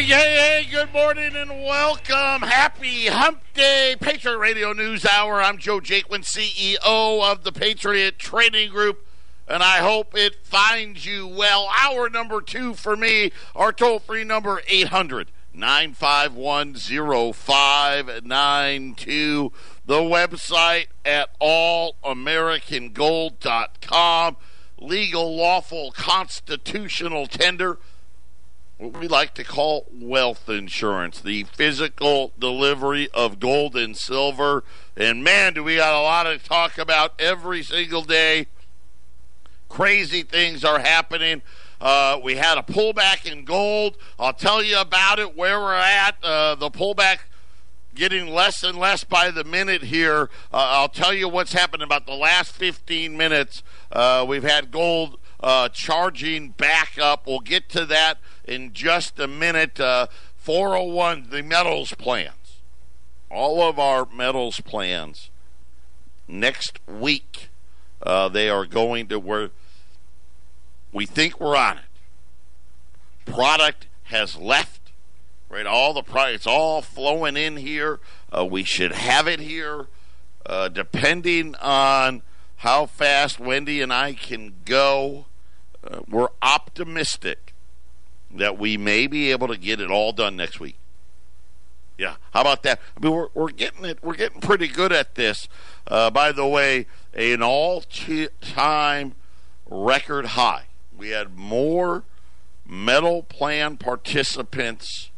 morning, hey, hey, good morning and welcome. Happy Hump Day, Patriot Radio News Hour. I'm Joe Jaquin, CEO of the Patriot Trading Group, and I hope it finds you well. Hour number two for me, our toll free number 800 951 0592. The website at allamericangold.com. Legal, lawful, constitutional tender what we like to call wealth insurance, the physical delivery of gold and silver. And man, do we got a lot to talk about every single day. Crazy things are happening. Uh, we had a pullback in gold. I'll tell you about it, where we're at. Uh, the pullback getting less and less by the minute here. Uh, I'll tell you what's happened about the last 15 minutes. Uh, we've had gold uh, charging back up. We'll get to that in just a minute. Uh, 401, the metals plans. All of our metals plans next week, uh, they are going to where we think we're on it. Product has left, right? All the product, it's all flowing in here. Uh, we should have it here, uh, depending on how fast Wendy and I can go. Uh, we're optimistic that we may be able to get it all done next week. Yeah, how about that? I mean, we're, we're getting it. We're getting pretty good at this. Uh, by the way, an all-time record high. We had more metal plan participants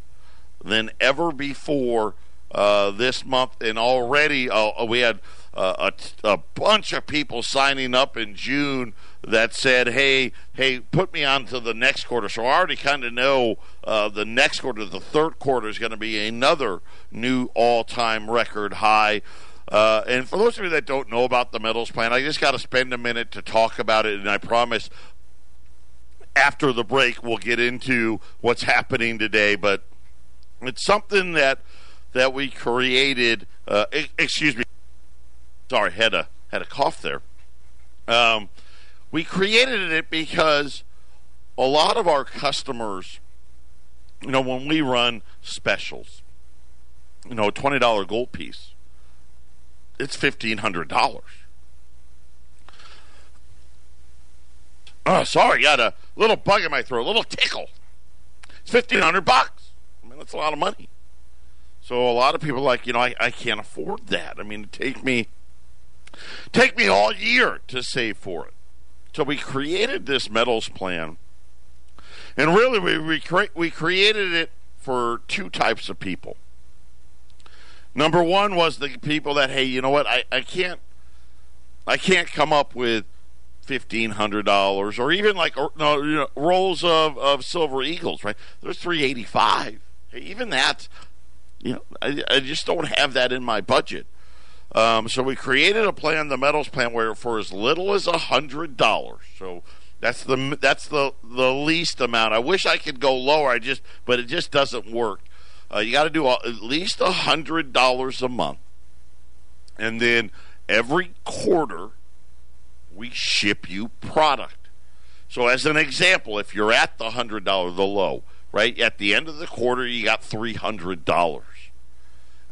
than ever before uh, this month, and already uh, we had uh, a, a bunch of people signing up in June that said, "Hey, hey, put me on to the next quarter." So I already kind of know uh, the next quarter, the third quarter, is going to be another new all-time record high. Uh, and for those of you that don't know about the metals plan, I just got to spend a minute to talk about it, and I promise after the break we'll get into what's happening today. But it's something that that we created. Uh, excuse me. Sorry, had a had a cough there. Um, we created it because a lot of our customers, you know, when we run specials, you know, a twenty dollar gold piece, it's fifteen hundred dollars. Oh, sorry, got a little bug in my throat, a little tickle. It's fifteen hundred bucks. I mean, that's a lot of money. So a lot of people are like, you know, I, I can't afford that. I mean, it take me take me all year to save for it. So we created this metals plan, and really we we, cre- we created it for two types of people. Number one was the people that hey, you know what, I, I can't I can't come up with fifteen hundred dollars or even like or, no you know, rolls of, of silver eagles, right? There's three eighty five. Hey, even that, you know, I, I just don't have that in my budget. Um, so we created a plan, the metals plan, where for as little as a hundred dollars. So that's the that's the the least amount. I wish I could go lower. I just but it just doesn't work. Uh, you got to do at least a hundred dollars a month, and then every quarter we ship you product. So as an example, if you're at the hundred dollar, the low, right at the end of the quarter, you got three hundred dollars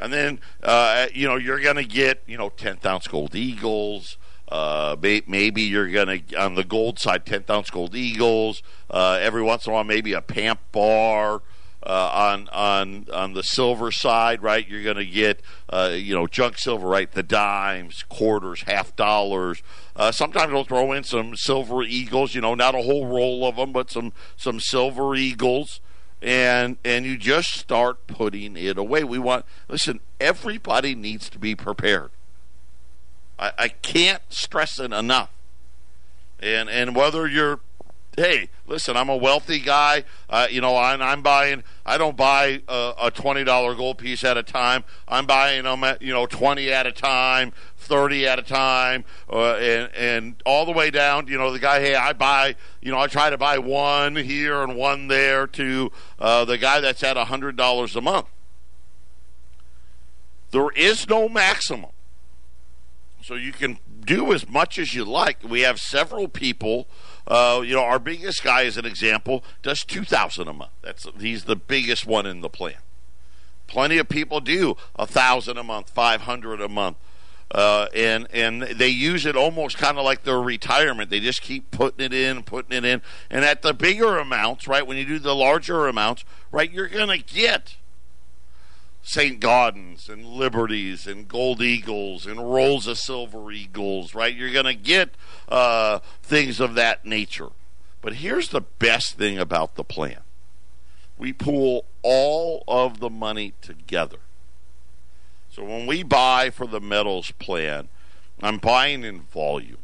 and then uh, you know you're going to get you know 10th ounce gold eagles. Uh, maybe you're going to on the gold side 10th ounce gold eagles. Uh, every once in a while, maybe a pamp bar. Uh, on on on the silver side, right? You're going to get uh, you know junk silver, right? The dimes, quarters, half dollars. Uh, sometimes they'll throw in some silver eagles. You know, not a whole roll of them, but some some silver eagles and and you just start putting it away. We want listen. Everybody needs to be prepared. I, I can't stress it enough. And and whether you're hey, listen, I'm a wealthy guy. Uh, you know, I'm, I'm, buying. I don't buy a, a, twenty dollar gold piece at a time. I'm buying them at you know twenty at a time, thirty at a time, uh, and and all the way down. You know, the guy. Hey, I buy. You know, I try to buy one here and one there to uh, the guy that's at hundred dollars a month. There is no maximum. So you can do as much as you like. We have several people uh, you know, our biggest guy, as an example, does two thousand a month. That's he's the biggest one in the plan. Plenty of people do a thousand a month, five hundred a month. Uh, and and they use it almost kind of like their retirement. They just keep putting it in, putting it in, and at the bigger amounts, right? When you do the larger amounts, right, you're to get St. Gaudens and Liberties and Gold Eagles and Rolls of Silver Eagles, right? You're going to get uh, things of that nature. But here's the best thing about the plan we pool all of the money together. So when we buy for the metals plan, I'm buying in volume.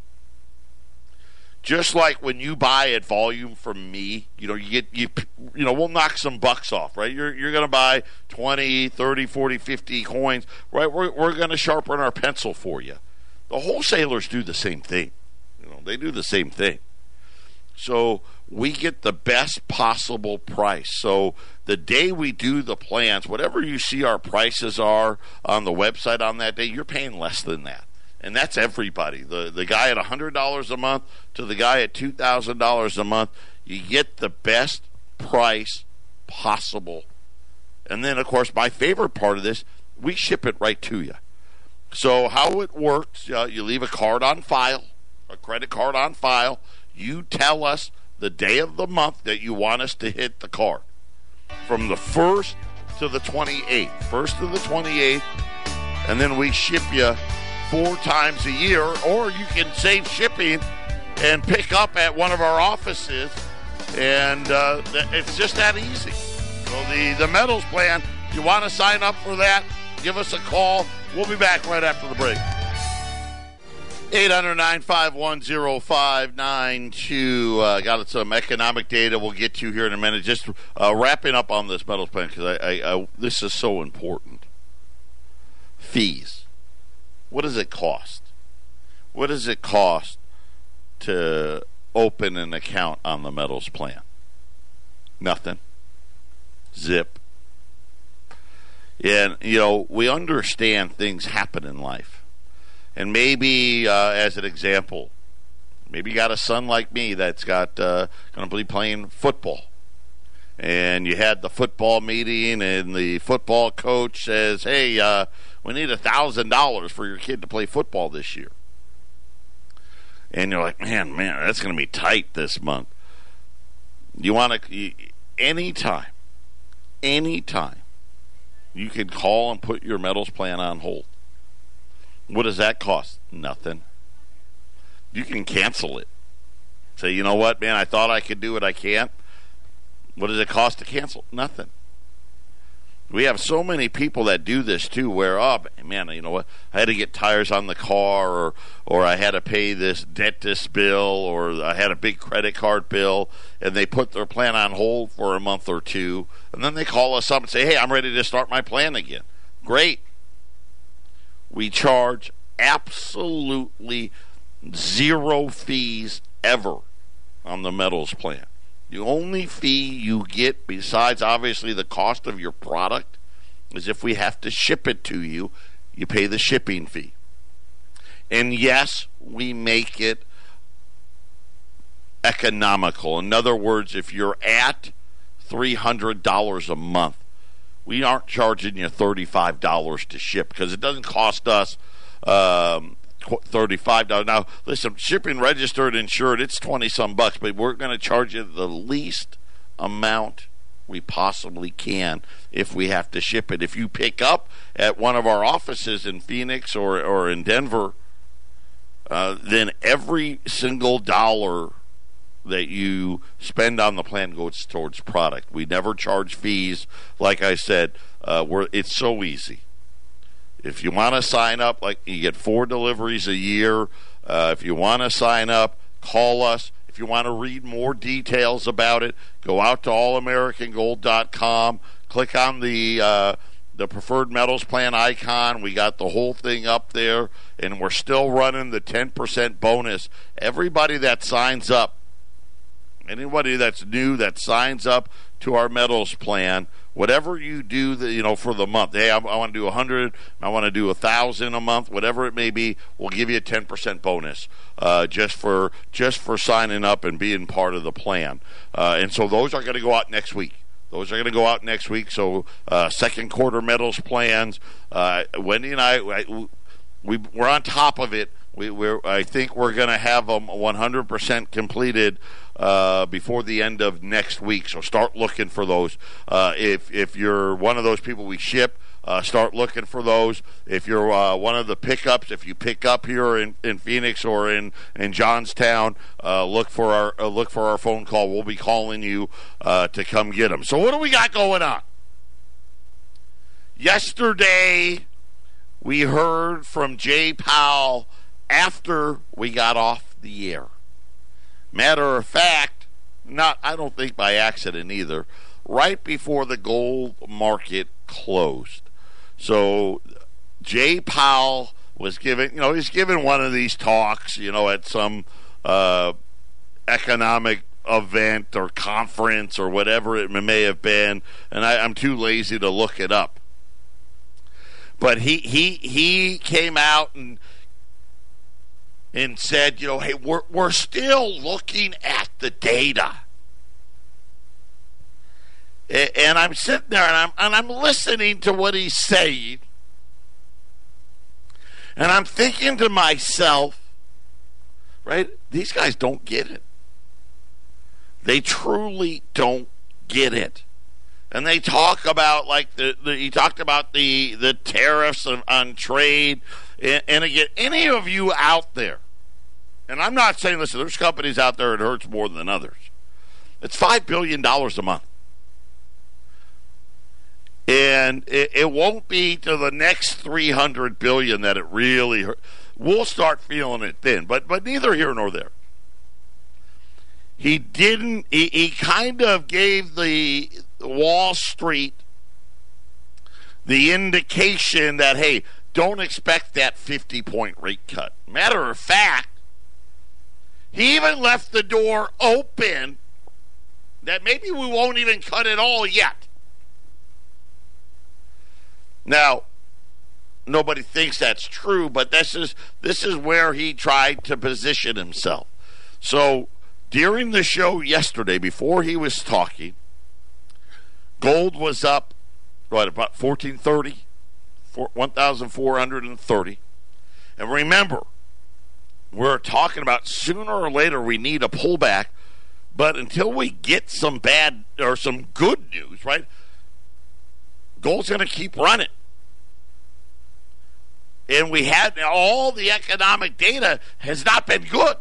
Just like when you buy at volume from me, you know, you get you you know, we'll knock some bucks off, right? You're you're going to buy 20, 30, 40, 50 coins, right? We're we're going to sharpen our pencil for you. The wholesalers do the same thing. You know, they do the same thing. So we get the best possible price. So the day we do the plans, whatever you see our prices are on the website on that day, you're paying less than that. And that's everybody. The the guy at $100 a month to the guy at $2,000 a month, you get the best price possible. And then of course my favorite part of this, we ship it right to you. So how it works, uh, you leave a card on file, a credit card on file. You tell us the day of the month that you want us to hit the card from the 1st to the 28th. 1st to the 28th, and then we ship you four times a year, or you can save shipping and pick up at one of our offices, and uh, it's just that easy. So the, the metals plan, you want to sign up for that, give us a call. We'll be back right after the break. 800-951-0592. Uh, got some economic data we'll get to here in a minute. Just uh, wrapping up on this metals plan because I, I, I, this is so important. Fees. What does it cost? What does it cost to open an account on the metals plan? Nothing. Zip. And, you know, we understand things happen in life and maybe, uh, as an example, maybe you got a son like me that's got uh, going to be playing football. And you had the football meeting, and the football coach says, "Hey, uh, we need a thousand dollars for your kid to play football this year." And you're like, "Man, man, that's going to be tight this month." You want to anytime, anytime, you can call and put your metals plan on hold. What does that cost? Nothing. You can cancel it. Say, you know what, man, I thought I could do it, I can't. What does it cost to cancel? Nothing. We have so many people that do this too, where, oh, man, you know what, I had to get tires on the car, or, or I had to pay this dentist bill, or I had a big credit card bill, and they put their plan on hold for a month or two, and then they call us up and say, hey, I'm ready to start my plan again. Great we charge absolutely zero fees ever on the metals plan. The only fee you get, besides obviously the cost of your product, is if we have to ship it to you, you pay the shipping fee. And yes, we make it economical. In other words, if you're at $300 a month, we aren't charging you $35 to ship because it doesn't cost us um, $35. Now, listen, shipping registered insured, it's 20 some bucks, but we're going to charge you the least amount we possibly can if we have to ship it. If you pick up at one of our offices in Phoenix or, or in Denver, uh, then every single dollar that you spend on the plan goes towards product. We never charge fees. Like I said, uh, it's so easy. If you want to sign up, like you get four deliveries a year. Uh, if you want to sign up, call us. If you want to read more details about it, go out to allamericangold.com. Click on the uh, the preferred metals plan icon. We got the whole thing up there, and we're still running the 10% bonus. Everybody that signs up Anybody that's new that signs up to our metals plan. Whatever you do, the, you know, for the month. Hey, I, I want to do a hundred. I want to do a thousand a month. Whatever it may be, we'll give you a ten percent bonus uh, just for just for signing up and being part of the plan. Uh, and so those are going to go out next week. Those are going to go out next week. So uh, second quarter metals plans. Uh, Wendy and I, we, we're on top of it. We, are I think we're going to have them 100% completed uh, before the end of next week. So start looking for those. Uh, if if you're one of those people we ship, uh, start looking for those. If you're uh, one of the pickups, if you pick up here in, in Phoenix or in in Johnstown, uh, look for our uh, look for our phone call. We'll be calling you uh, to come get them. So what do we got going on? Yesterday, we heard from Jay Powell after we got off the air. Matter of fact, not I don't think by accident either. Right before the gold market closed. So Jay Powell was giving, you know, he's giving one of these talks, you know, at some uh, economic event or conference or whatever it may have been, and I, I'm too lazy to look it up. But he he he came out and and said, you know, hey, we're we're still looking at the data. And I'm sitting there and I'm, and I'm listening to what he's saying. And I'm thinking to myself, right, these guys don't get it. They truly don't get it. And they talk about like the, the he talked about the the tariffs of, on trade and, and again any of you out there and I'm not saying listen there's companies out there it hurts more than others. It's 5 billion dollars a month and it, it, won't be to the next 300 billion that it really hurt. we'll start feeling it then but but neither here nor there he didn't he, he kind of gave the wall street the indication that hey don't expect that 50 point rate cut matter of fact he even left the door open that maybe we won't even cut it all yet now, nobody thinks that's true, but this is this is where he tried to position himself. So during the show yesterday, before he was talking, gold was up right about fourteen thirty, one thousand four hundred and thirty. And remember, we're talking about sooner or later we need a pullback, but until we get some bad or some good news, right? Gold's going to keep running. And we had all the economic data has not been good.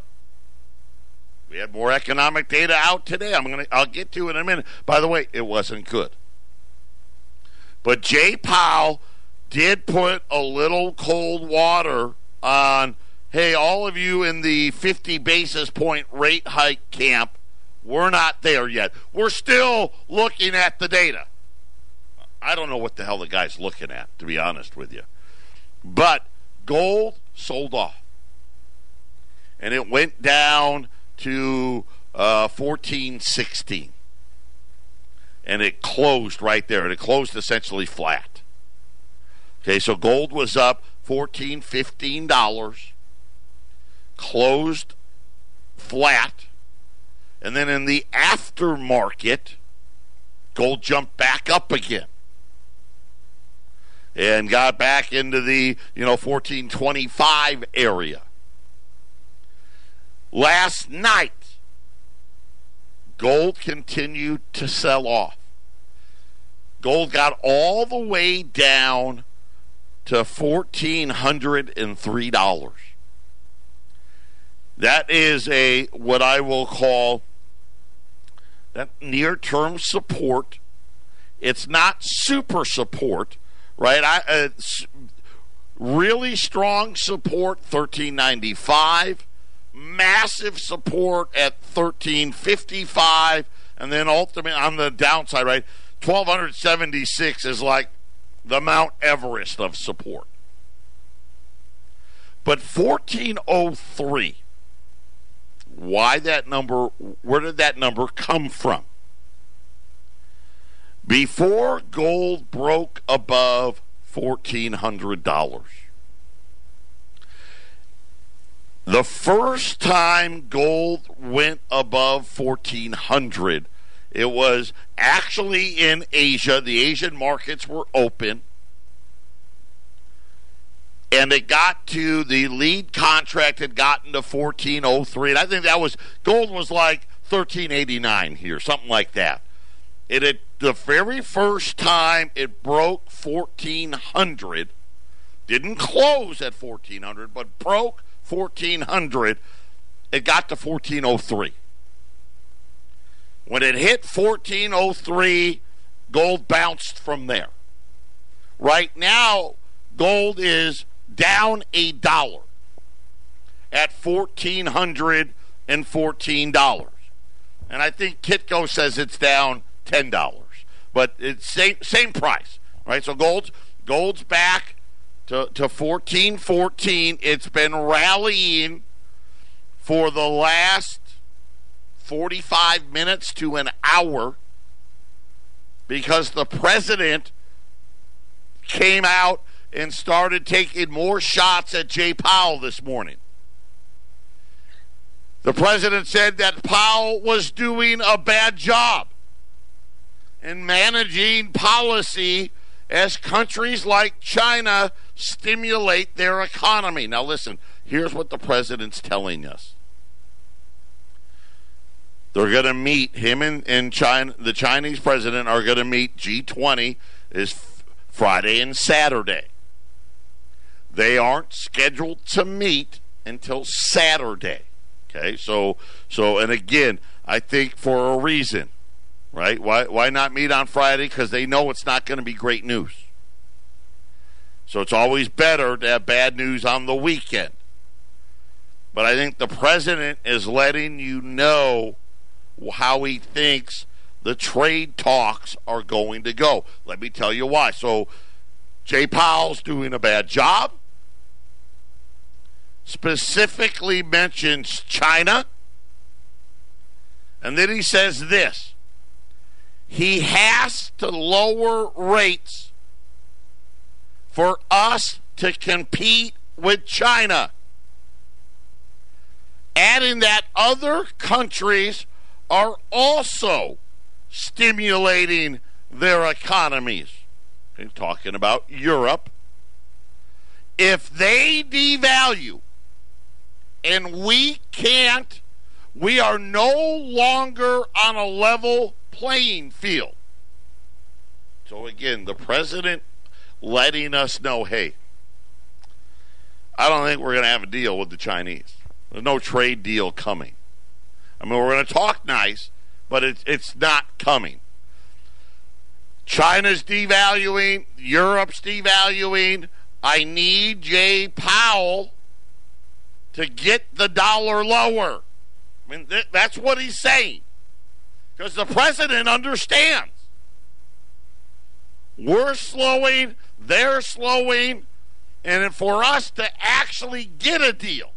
We had more economic data out today. I'm gonna I'll get to it in a minute. By the way, it wasn't good. But Jay Powell did put a little cold water on hey, all of you in the 50 basis point rate hike camp, we're not there yet. We're still looking at the data. I don't know what the hell the guy's looking at, to be honest with you. But gold sold off. And it went down to uh, 1416. And it closed right there. And it closed essentially flat. Okay, so gold was up 14 $15, closed flat. And then in the aftermarket, gold jumped back up again and got back into the, you know, 1425 area. Last night, gold continued to sell off. Gold got all the way down to $1,403. That is a what I will call that near term support. It's not super support right? I, uh, really strong support, thirteen ninety five. Massive support at thirteen fifty five, and then ultimately on the downside, right? Twelve hundred seventy six is like the Mount Everest of support. But fourteen oh three. Why that number? Where did that number come from? Before gold broke above $1,400, the first time gold went above 1400 it was actually in Asia. The Asian markets were open. And it got to the lead contract had gotten to 1403. And I think that was gold was like 1389 here, something like that. It had the very first time it broke 1400 didn't close at 1400 but broke 1400 it got to 1403 when it hit 1403 gold bounced from there right now gold is down a dollar at $1414 and i think kitco says it's down $10 but it's same same price, right? So gold's gold's back to to fourteen fourteen. It's been rallying for the last forty five minutes to an hour because the president came out and started taking more shots at Jay Powell this morning. The president said that Powell was doing a bad job in managing policy as countries like China stimulate their economy. Now, listen, here's what the president's telling us. They're going to meet him and, and China. The Chinese president are going to meet G20 is Friday and Saturday. They aren't scheduled to meet until Saturday. Okay, so so and again, I think for a reason right? Why why not meet on Friday? Because they know it's not going to be great news. So it's always better to have bad news on the weekend. But I think the president is letting you know how he thinks the trade talks are going to go. Let me tell you why. So Jay Powell's doing a bad job. Specifically mentions China. And then he says this he has to lower rates for us to compete with China. Adding that other countries are also stimulating their economies. He's talking about Europe. If they devalue and we can't, we are no longer on a level playing field. So again, the president letting us know, hey, I don't think we're going to have a deal with the Chinese. There's no trade deal coming. I mean, we're going to talk nice, but it's it's not coming. China's devaluing, Europe's devaluing. I need Jay Powell to get the dollar lower. I mean, th- that's what he's saying. Because the president understands. We're slowing, they're slowing, and for us to actually get a deal,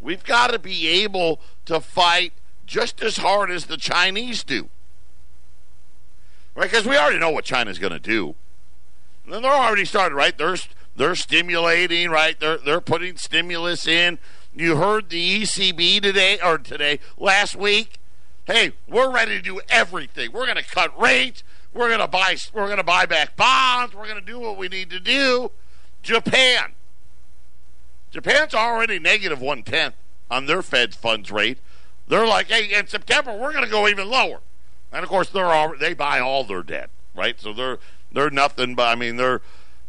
we've got to be able to fight just as hard as the Chinese do. Right? Because we already know what China's going to do. And they're already started, right? They're, they're stimulating, right? They're, they're putting stimulus in. You heard the ECB today, or today, last week hey, we're ready to do everything. We're going to cut rates. We're going to buy. We're going to buy back bonds. We're going to do what we need to do. Japan. Japan's already negative one tenth on their Fed funds rate. They're like, hey, in September we're going to go even lower. And of course, they're all they buy all their debt, right? So they're they're nothing but I mean they're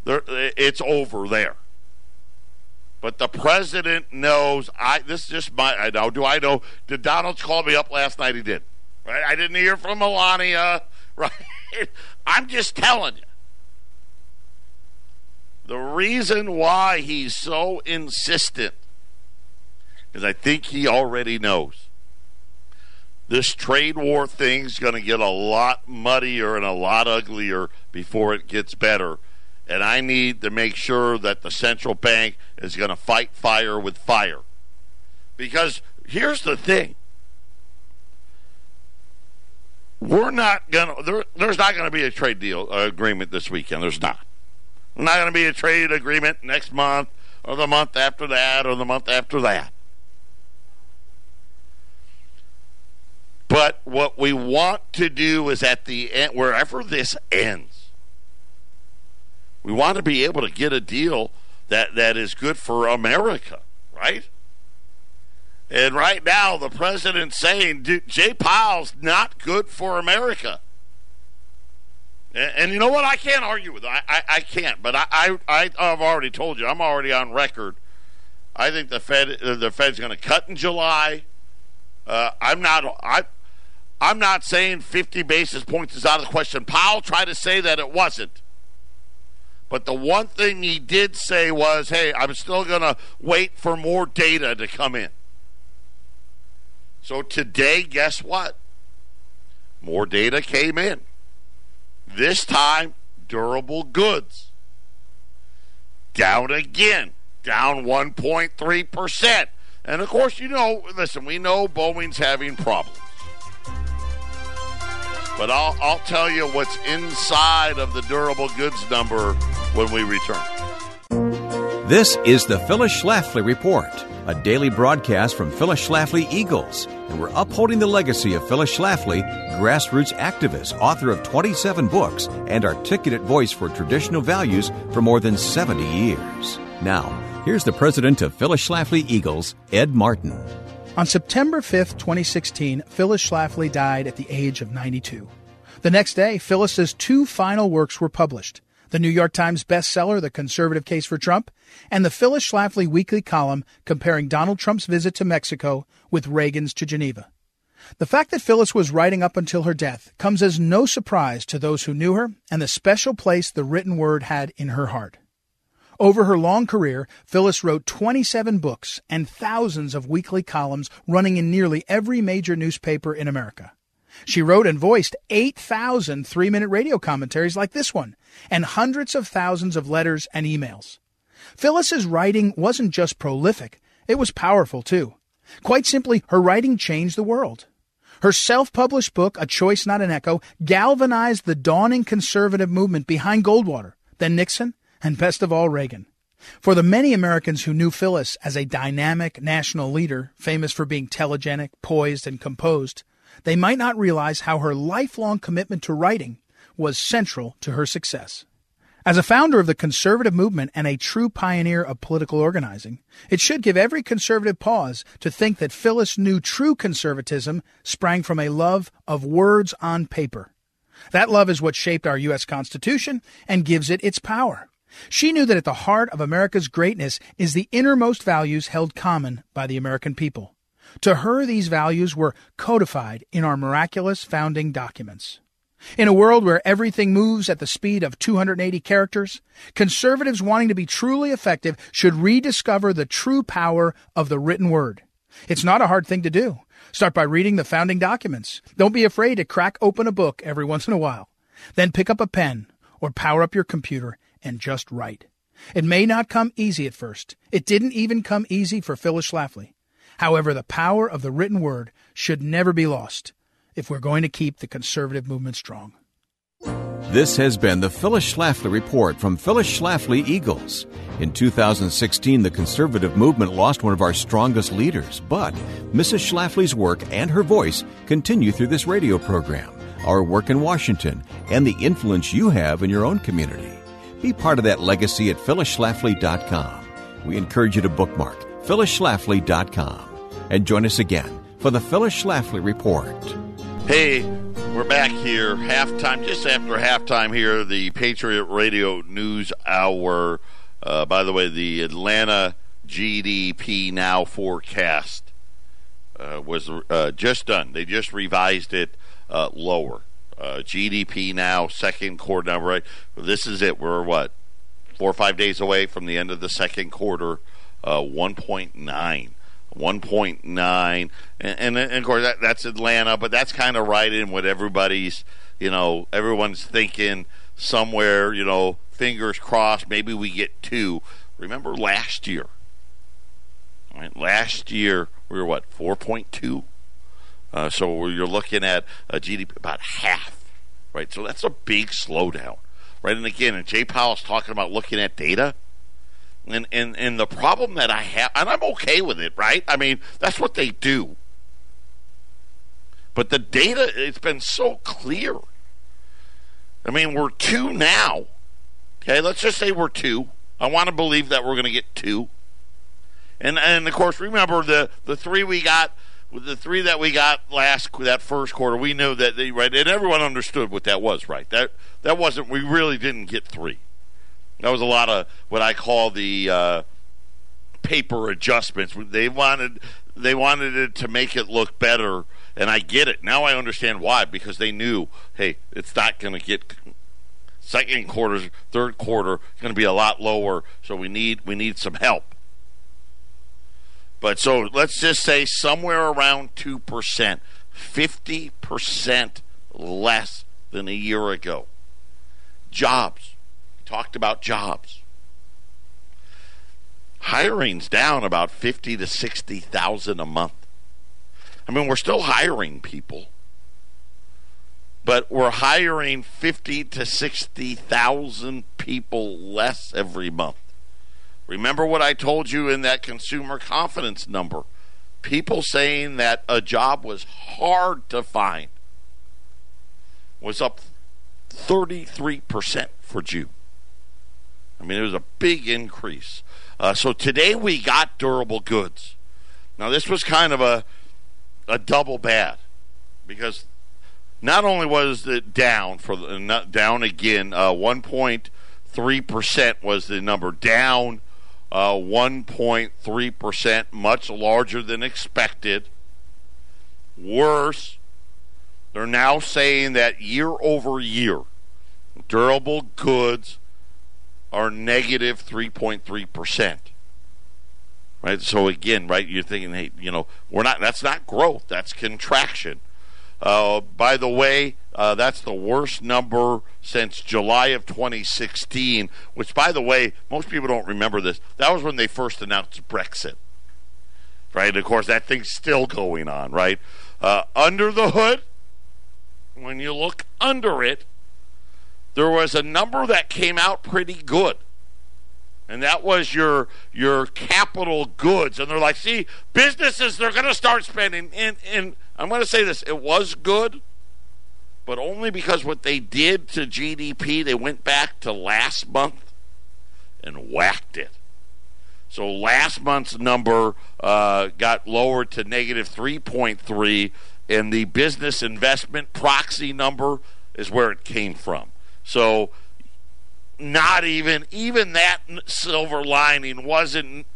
they're it's over there. But the president knows. I this is just my. I know. Do I know? Did Donald call me up last night? He did. Right. I didn't hear from Melania. Right. I'm just telling you. The reason why he's so insistent is I think he already knows this trade war thing's going to get a lot muddier and a lot uglier before it gets better and I need to make sure that the central bank is going to fight fire with fire. Because here's the thing we're not gonna. There, there's not going to be a trade deal uh, agreement this weekend. There's not. There's not going to be a trade agreement next month, or the month after that, or the month after that. But what we want to do is at the end, wherever this ends, we want to be able to get a deal that, that is good for America, right? And right now, the president's saying Jay Powell's not good for America. And, and, you know what? I can't argue with it. I, I, I can't. But I, I, I've already told you. I'm already on record. I think the Fed uh, the Fed's going to cut in July. Uh, I'm not. I, I'm not saying 50 basis points is out of the question. Powell tried to say that it wasn't. But the one thing he did say was, "Hey, I'm still going to wait for more data to come in." So today, guess what? More data came in. This time, durable goods. Down again, down 1.3%. And of course, you know, listen, we know Boeing's having problems. But I'll, I'll tell you what's inside of the durable goods number when we return. This is the Phyllis Schlafly Report a daily broadcast from Phyllis Schlafly Eagles, and we're upholding the legacy of Phyllis Schlafly, grassroots activist, author of 27 books, and articulate voice for traditional values for more than 70 years. Now, here's the president of Phyllis Schlafly Eagles, Ed Martin. On September 5th, 2016, Phyllis Schlafly died at the age of 92. The next day, Phyllis's two final works were published the New York Times bestseller, The Conservative Case for Trump, and the Phyllis Schlafly weekly column comparing Donald Trump's visit to Mexico with Reagan's to Geneva. The fact that Phyllis was writing up until her death comes as no surprise to those who knew her and the special place the written word had in her heart. Over her long career, Phyllis wrote 27 books and thousands of weekly columns running in nearly every major newspaper in America. She wrote and voiced 8,000 three minute radio commentaries like this one, and hundreds of thousands of letters and emails. Phyllis's writing wasn't just prolific, it was powerful too. Quite simply, her writing changed the world. Her self published book, A Choice Not an Echo, galvanized the dawning conservative movement behind Goldwater, then Nixon, and best of all, Reagan. For the many Americans who knew Phyllis as a dynamic national leader, famous for being telegenic, poised, and composed, they might not realize how her lifelong commitment to writing was central to her success. As a founder of the conservative movement and a true pioneer of political organizing, it should give every conservative pause to think that Phyllis knew true conservatism sprang from a love of words on paper. That love is what shaped our U.S. Constitution and gives it its power. She knew that at the heart of America's greatness is the innermost values held common by the American people. To her, these values were codified in our miraculous founding documents. In a world where everything moves at the speed of 280 characters, conservatives wanting to be truly effective should rediscover the true power of the written word. It's not a hard thing to do. Start by reading the founding documents. Don't be afraid to crack open a book every once in a while. Then pick up a pen or power up your computer and just write. It may not come easy at first. It didn't even come easy for Phyllis Schlafly. However, the power of the written word should never be lost if we're going to keep the conservative movement strong. This has been the Phyllis Schlafly Report from Phyllis Schlafly Eagles. In 2016, the conservative movement lost one of our strongest leaders, but Mrs. Schlafly's work and her voice continue through this radio program, our work in Washington, and the influence you have in your own community. Be part of that legacy at phyllisschlafly.com. We encourage you to bookmark phyllisschlafly.com and join us again for the Phyllis Schlafly Report. Hey, we're back here, halftime, just after halftime here, the Patriot Radio News Hour. Uh, by the way, the Atlanta GDP Now forecast uh, was uh, just done. They just revised it uh, lower. Uh, GDP Now, second quarter number. Right? This is it. We're what? Four or five days away from the end of the second quarter. Uh, 1.9 1.9 and, and, and, of course that, that's atlanta but that's kind of right in what everybody's you know everyone's thinking somewhere you know fingers crossed maybe we get two remember last year right last year we were what 4.2 Uh, so you're looking at a GDP about half, right? So that's a big slowdown, right? And again, and Jay Powell's talking about looking at data. And, and and the problem that I have, and I'm okay with it, right? I mean, that's what they do. But the data, it's been so clear. I mean, we're two now. Okay, let's just say we're two. I want to believe that we're going to get two. And and of course, remember the the three we got with the three that we got last that first quarter, we knew that they right, and everyone understood what that was. Right, that that wasn't. We really didn't get three. That was a lot of what I call the uh, paper adjustments. They wanted they wanted it to make it look better, and I get it now. I understand why because they knew, hey, it's not going to get second quarter, third quarter going to be a lot lower. So we need we need some help. But so let's just say somewhere around 2%, 50% less than a year ago. Jobs. We talked about jobs. Hiring's down about 50 to 60,000 a month. I mean, we're still hiring people, but we're hiring 50 to 60,000 people less every month. Remember what I told you in that consumer confidence number? People saying that a job was hard to find was up 33% for June. I mean, it was a big increase. Uh, so today we got durable goods. Now, this was kind of a, a double bad because not only was it down for the, down again, uh, 1.3% was the number down uh, 1.3%, much larger than expected. Worse, they're now saying that year over year, durable goods are negative 3.3%. Right? So again, right, you're thinking, hey, you know, we're not, that's not growth, that's contraction. Uh, by the way, uh, that's the worst number since July of 2016, which, by the way, most people don't remember this. That was when they first announced Brexit. Right? And Of course, that thing's still going on, right? Uh, under the hood, when you look under it, there was a number that came out pretty good. And that was your your capital goods. And they're like, see, businesses, they're going to start spending. And, and I'm going to say this it was good but only because what they did to GDP, they went back to last month and whacked it. So last month's number uh, got lowered to negative 3.3, and the business investment proxy number is where it came from. So not even even that silver lining wasn't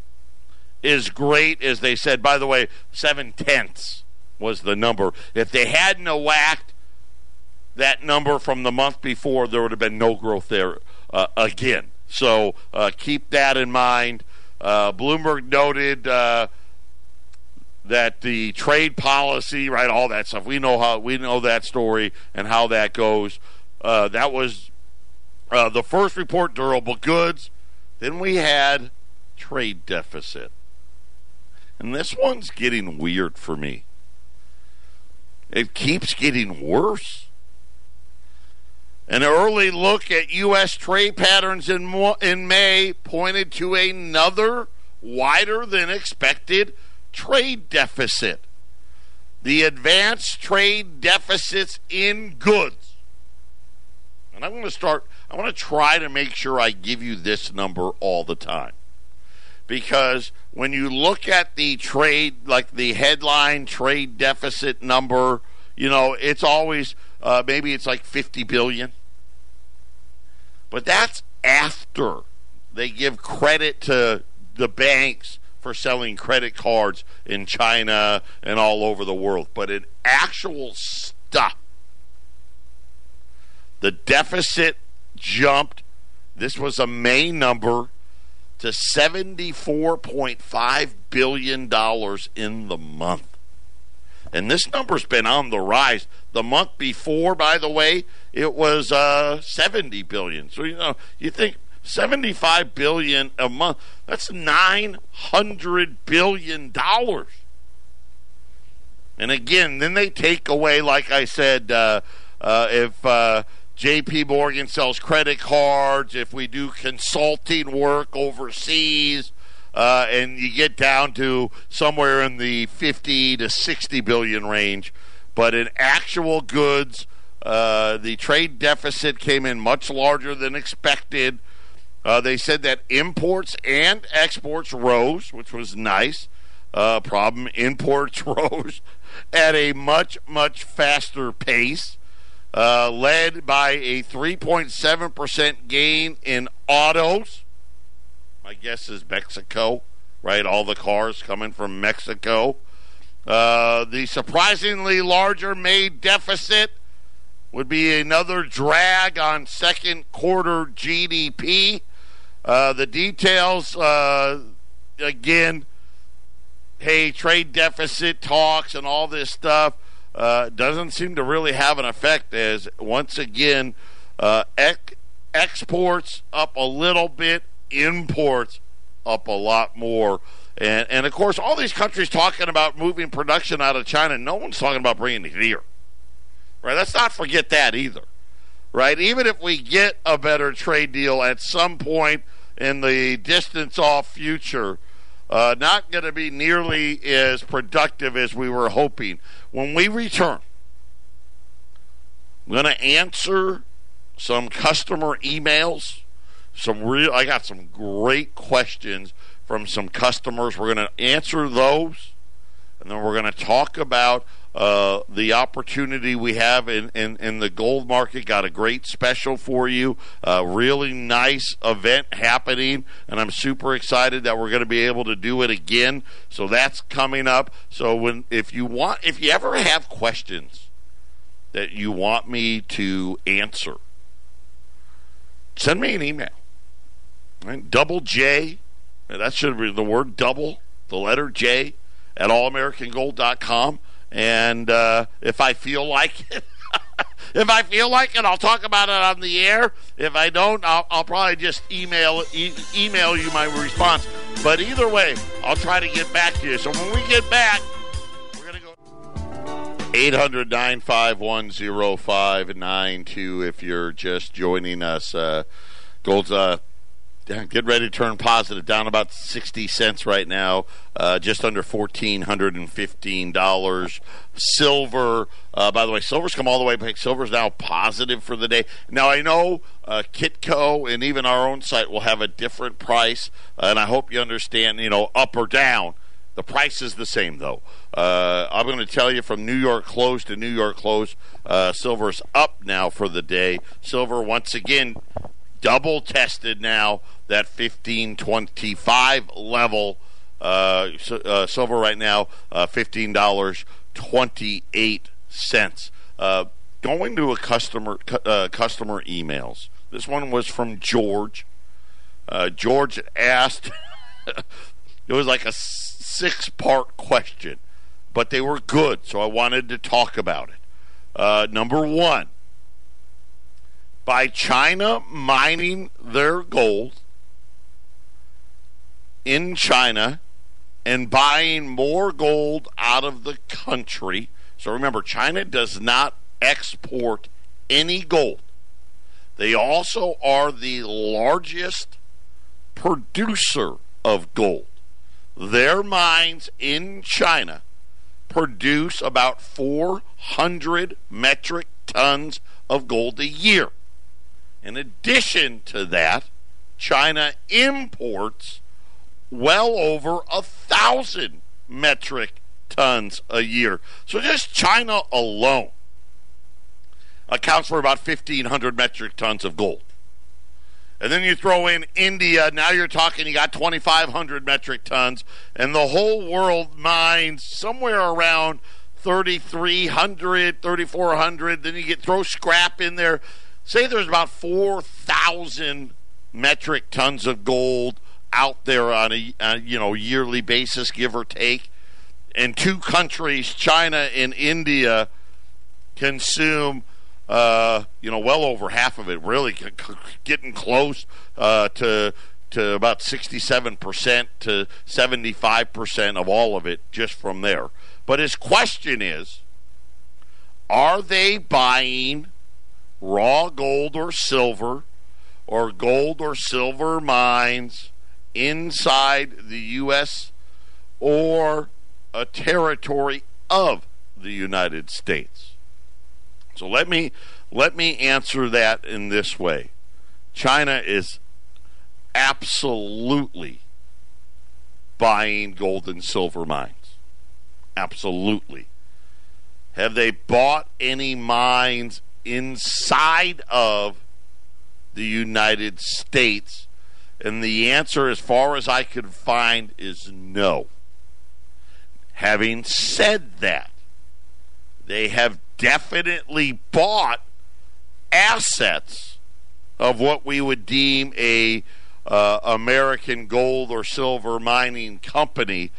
as great as they said. By the way, seven tenths was the number. If they hadn't whacked that number from the month before, there would have been no growth there uh, again. So uh, keep that in mind. Uh, Bloomberg noted uh, that the trade policy, right, all that stuff. We know how we know that story and how that goes. Uh, that was uh, the first report: durable goods. Then we had trade deficit, and this one's getting weird for me. It keeps getting worse. An early look at U.S. trade patterns in, in May pointed to another wider than expected trade deficit. The advanced trade deficits in goods. And I'm going to start, I want to try to make sure I give you this number all the time. Because when you look at the trade, like the headline trade deficit number, you know, it's always uh, maybe it's like 50 billion. But that's after they give credit to the banks for selling credit cards in China and all over the world. But in actual stuff, the deficit jumped. This was a May number to $74.5 billion in the month. And this number's been on the rise. The month before, by the way, it was uh, 70 billion. So you know, you think 75 billion a month. That's 900 billion dollars. And again, then they take away, like I said, uh, uh, if uh, J.P. Morgan sells credit cards, if we do consulting work overseas, uh, and you get down to somewhere in the 50 to 60 billion range. But in actual goods, uh, the trade deficit came in much larger than expected. Uh, they said that imports and exports rose, which was nice. Uh, problem imports rose at a much, much faster pace, uh, led by a 3.7% gain in autos. My guess is Mexico, right? All the cars coming from Mexico. Uh, the surprisingly larger May deficit would be another drag on second quarter GDP. Uh, the details, uh, again, hey, trade deficit talks and all this stuff uh, doesn't seem to really have an effect as, once again, uh, ec- exports up a little bit, imports up a lot more. And, and of course, all these countries talking about moving production out of China, no one's talking about bringing it here. Right? Let's not forget that either. Right? Even if we get a better trade deal at some point in the distance off future, uh, not going to be nearly as productive as we were hoping. When we return, I'm going to answer some customer emails. Some real, I got some great questions from some customers. We're going to answer those, and then we're going to talk about uh, the opportunity we have in, in, in, the gold market. Got a great special for you. A really nice event happening, and I'm super excited that we're going to be able to do it again. So that's coming up. So when if you want, if you ever have questions that you want me to answer, send me an email. Right? Double J that should be the word double, the letter J, at allamericangold.com. And uh, if I feel like it, if I feel like it, I'll talk about it on the air. If I don't, I'll, I'll probably just email e- email you my response. But either way, I'll try to get back to you. So when we get back, we're to go 800 951 0592 if you're just joining us. Uh, Gold's uh, get ready to turn positive. Down about sixty cents right now, uh, just under fourteen hundred and fifteen dollars. Silver, uh, by the way, silver's come all the way back. Silver's now positive for the day. Now I know uh, Kitco and even our own site will have a different price, and I hope you understand. You know, up or down. The price is the same, though. Uh, I'm going to tell you from New York close to New York close, uh, silver's up now for the day. Silver, once again, double tested now that 1525 level. Uh, uh, silver right now, uh, fifteen dollars twenty eight cents. Uh, going to a customer uh, customer emails. This one was from George. Uh, George asked. it was like a six part question, but they were good, so I wanted to talk about it. number one, by China mining their gold in China and buying more gold out of the country. So remember, China does not export any gold. They also are the largest producer of gold. Their mines in China produce about 400 metric tons of gold a year. In addition to that, China imports well over a thousand metric tons a year. So just China alone accounts for about 1,500 metric tons of gold. And then you throw in India, now you're talking you got 2,500 metric tons, and the whole world mines somewhere around 3,300, 3,400. Then you get throw scrap in there say there's about 4,000 metric tons of gold out there on a, a, you know yearly basis, give or take, and two countries, China and India, consume uh, you know well over half of it. Really getting close uh, to to about 67% to 75% of all of it just from there. But his question is are they buying raw gold or silver or gold or silver mines inside the U.S. or a territory of the United States? So let me let me answer that in this way. China is absolutely buying gold and silver mines. Absolutely. Have they bought any mines inside of the United States? And the answer, as far as I could find, is no. Having said that, they have definitely bought assets of what we would deem a uh, American gold or silver mining company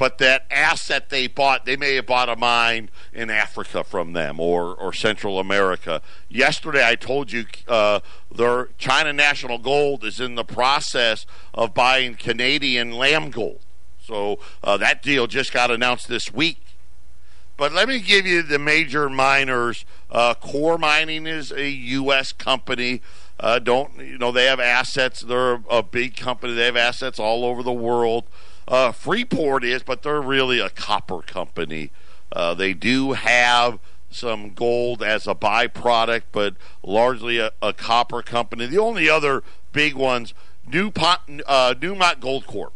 but that asset they bought, they may have bought a mine in Africa from them or, or Central America. Yesterday, I told you uh, their China National Gold is in the process of buying Canadian lamb gold. So uh, that deal just got announced this week. But let me give you the major miners. Uh, Coeur Mining is a U.S. company. Uh, don't you know they have assets? They're a big company. They have assets all over the world. Uh, Freeport is, but they're really a copper company. Uh, they do have some gold as a byproduct, but largely a, a copper company. The only other big ones, Newpont, uh, Newmont Goldcorp.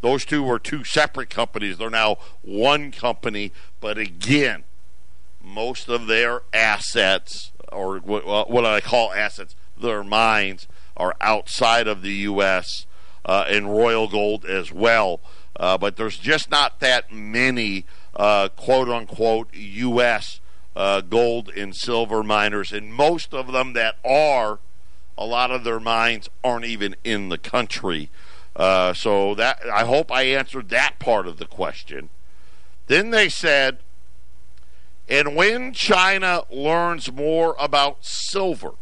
Those two were two separate companies. They're now one company, but again, most of their assets, or what, what I call assets, their mines, are outside of the U.S uh, and Royal Gold as well. Uh, but there's just not that many uh, quote unquote U.S. Uh, gold and silver miners, and most of them that are, a lot of their mines aren't even in the country. Uh, so that I hope I answered that part of the question. Then they said, and when China learns more about silver,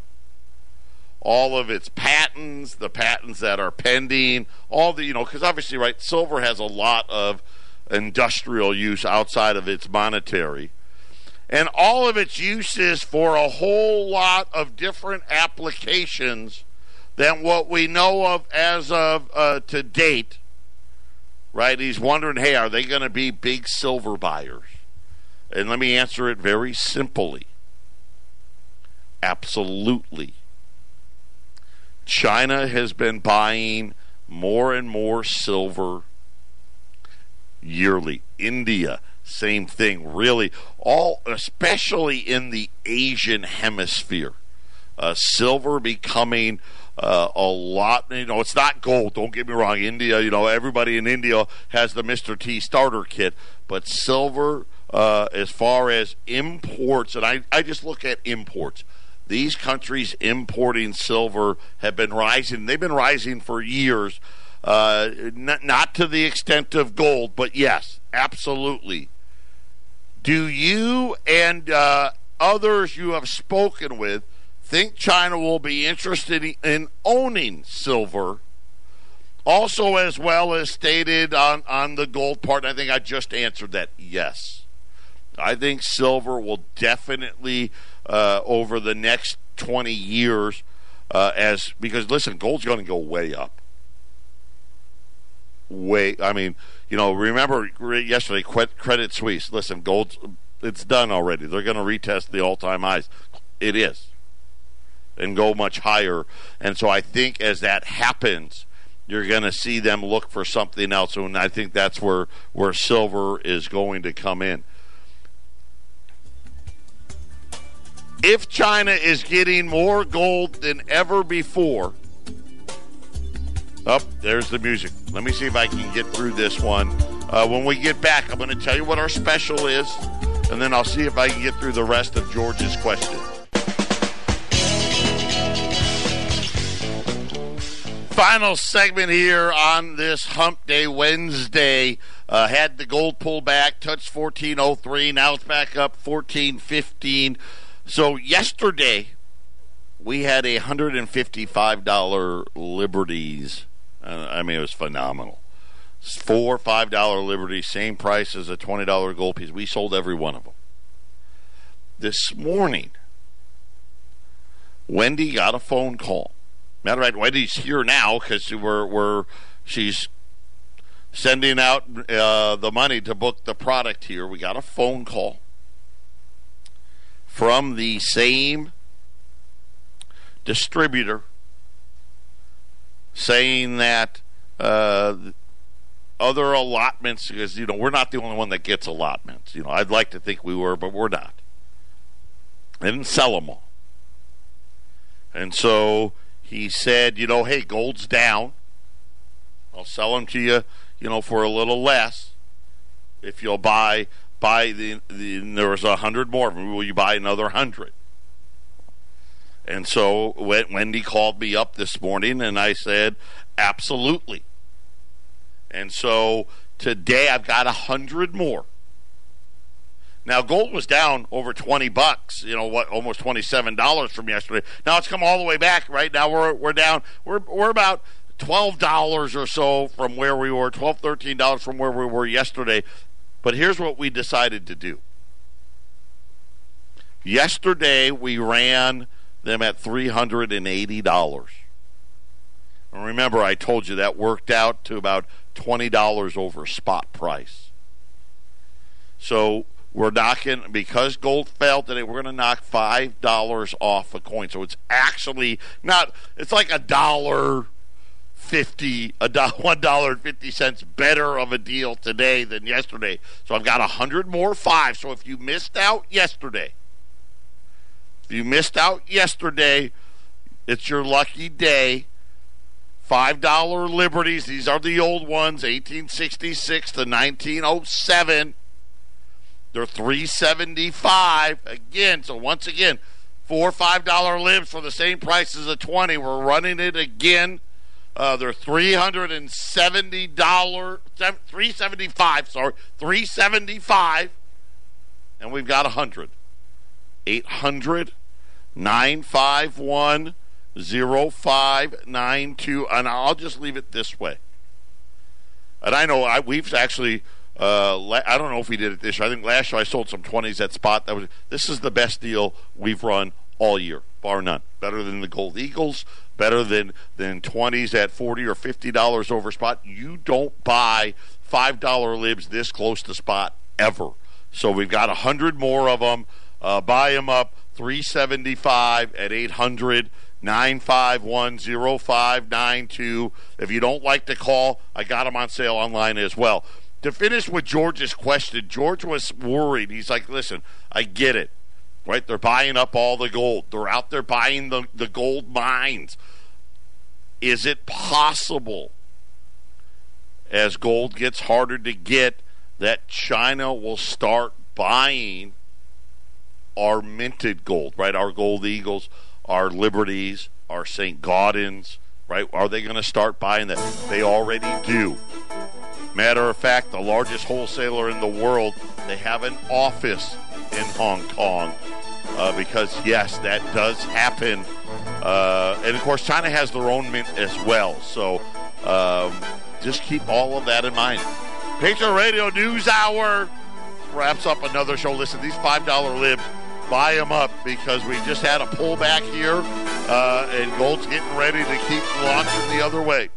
all of its patents, the patents that are pending, all the, you know, because obviously, right, silver has a lot of industrial use outside of its monetary. And all of its uses for a whole lot of different applications than what we know of as of uh, to date. Right? He's wondering, hey, are they going to be big silver buyers? And let me answer it very simply. Absolutely. China has been buying more and more silver yearly. India, same thing. Really, all especially in the Asian hemisphere, uh, silver becoming. Uh, a lot, you know, it's not gold. Don't get me wrong. India, you know, everybody in India has the Mr. T starter kit, but silver, uh, as far as imports, and I, I just look at imports these countries importing silver have been rising. They've been rising for years, uh, not, not to the extent of gold, but yes, absolutely. Do you and uh, others you have spoken with think China will be interested in owning silver? Also, as well as stated on, on the gold part, I think I just answered that yes. I think silver will definitely uh, over the next 20 years uh, as because listen, gold's going to go way up. Way, I mean, you know, remember yesterday, Credit Suisse. Listen, gold, it's done already. They're going to retest the all-time highs. It is, and go much higher. And so I think as that happens, you're going to see them look for something else. And I think that's where where silver is going to come in. If China is getting more gold than ever before, up oh, there's the music. Let me see if I can get through this one. Uh, when we get back, I'm going to tell you what our special is, and then I'll see if I can get through the rest of George's question. Final segment here on this Hump Day Wednesday. Uh, had the gold pull back, touched 1403. Now it's back up 1415. So yesterday, we had a hundred and fifty-five dollar Liberties. Uh, I mean, it was phenomenal. four, five dollar Liberty, same price as a twenty dollar gold piece. We sold every one of them. This morning, Wendy got a phone call. Matter of fact, Wendy's here now because we're, we're she's sending out uh, the money to book the product here. We got a phone call from the same distributor saying that uh, other allotments, because you know we're not the only one that gets allotments. You know, I'd like to think we were, but we're not. They didn't sell them all, and so he said, you know, hey, gold's down. I'll sell them to you, you know, for a little less if you'll buy buy the, the there was a hundred more. Will you buy another hundred? And so Wendy called me up this morning, and I said, absolutely. And so today I've got a hundred more. Now gold was down over twenty bucks, you know what, almost twenty seven dollars from yesterday. Now it's come all the way back. Right now we're we're down. We're we're about twelve dollars or so from where we were, twelve thirteen dollars from where we were yesterday. But here's what we decided to do. Yesterday we ran them at $380. And remember, I told you that worked out to about $20 over spot price. So we're knocking, because gold fell today, we're going to knock $5 off a coin. So it's actually not, it's like a dollar fifty a one dollar and fifty cents better of a deal today than yesterday. So I've got a hundred more five. So if you missed out yesterday, if you missed out yesterday, it's your lucky day. Five dollar liberties. These are the old ones, 1866 to 1907. They're 375 again. So once again, four five dollar libs for the same price as a 20. We're running it again. Uh, they're three hundred and seventy dollar, three seventy five. Sorry, three seventy five, and we've got a hundred. 800 951 0592. And I'll just leave it this way. And I know I, we've actually, uh, I don't know if we did it this year. I think last year I sold some 20s at spot. That was This is the best deal we've run all year, bar none. Better than the Gold Eagles, better than, than 20s at 40 or $50 over spot. You don't buy $5 libs this close to spot ever. So we've got a 100 more of them. Uh, buy them up 375 at 800 951 0592. If you don't like to call, I got them on sale online as well. To finish with George's question, George was worried. He's like, listen, I get it. Right? They're buying up all the gold. They're out there buying the, the gold mines. Is it possible, as gold gets harder to get, that China will start buying our minted gold, right? Our gold eagles, our liberties, our St. Gaudens, right? Are they going to start buying that? They already do. Matter of fact, the largest wholesaler in the world, they have an office in Hong Kong uh, because, yes, that does happen. Uh, and of course, China has their own mint as well. So um, just keep all of that in mind. Patriot Radio News Hour wraps up another show. Listen, these $5 libs buy them up because we just had a pullback here, uh, and gold's getting ready to keep launching the other way.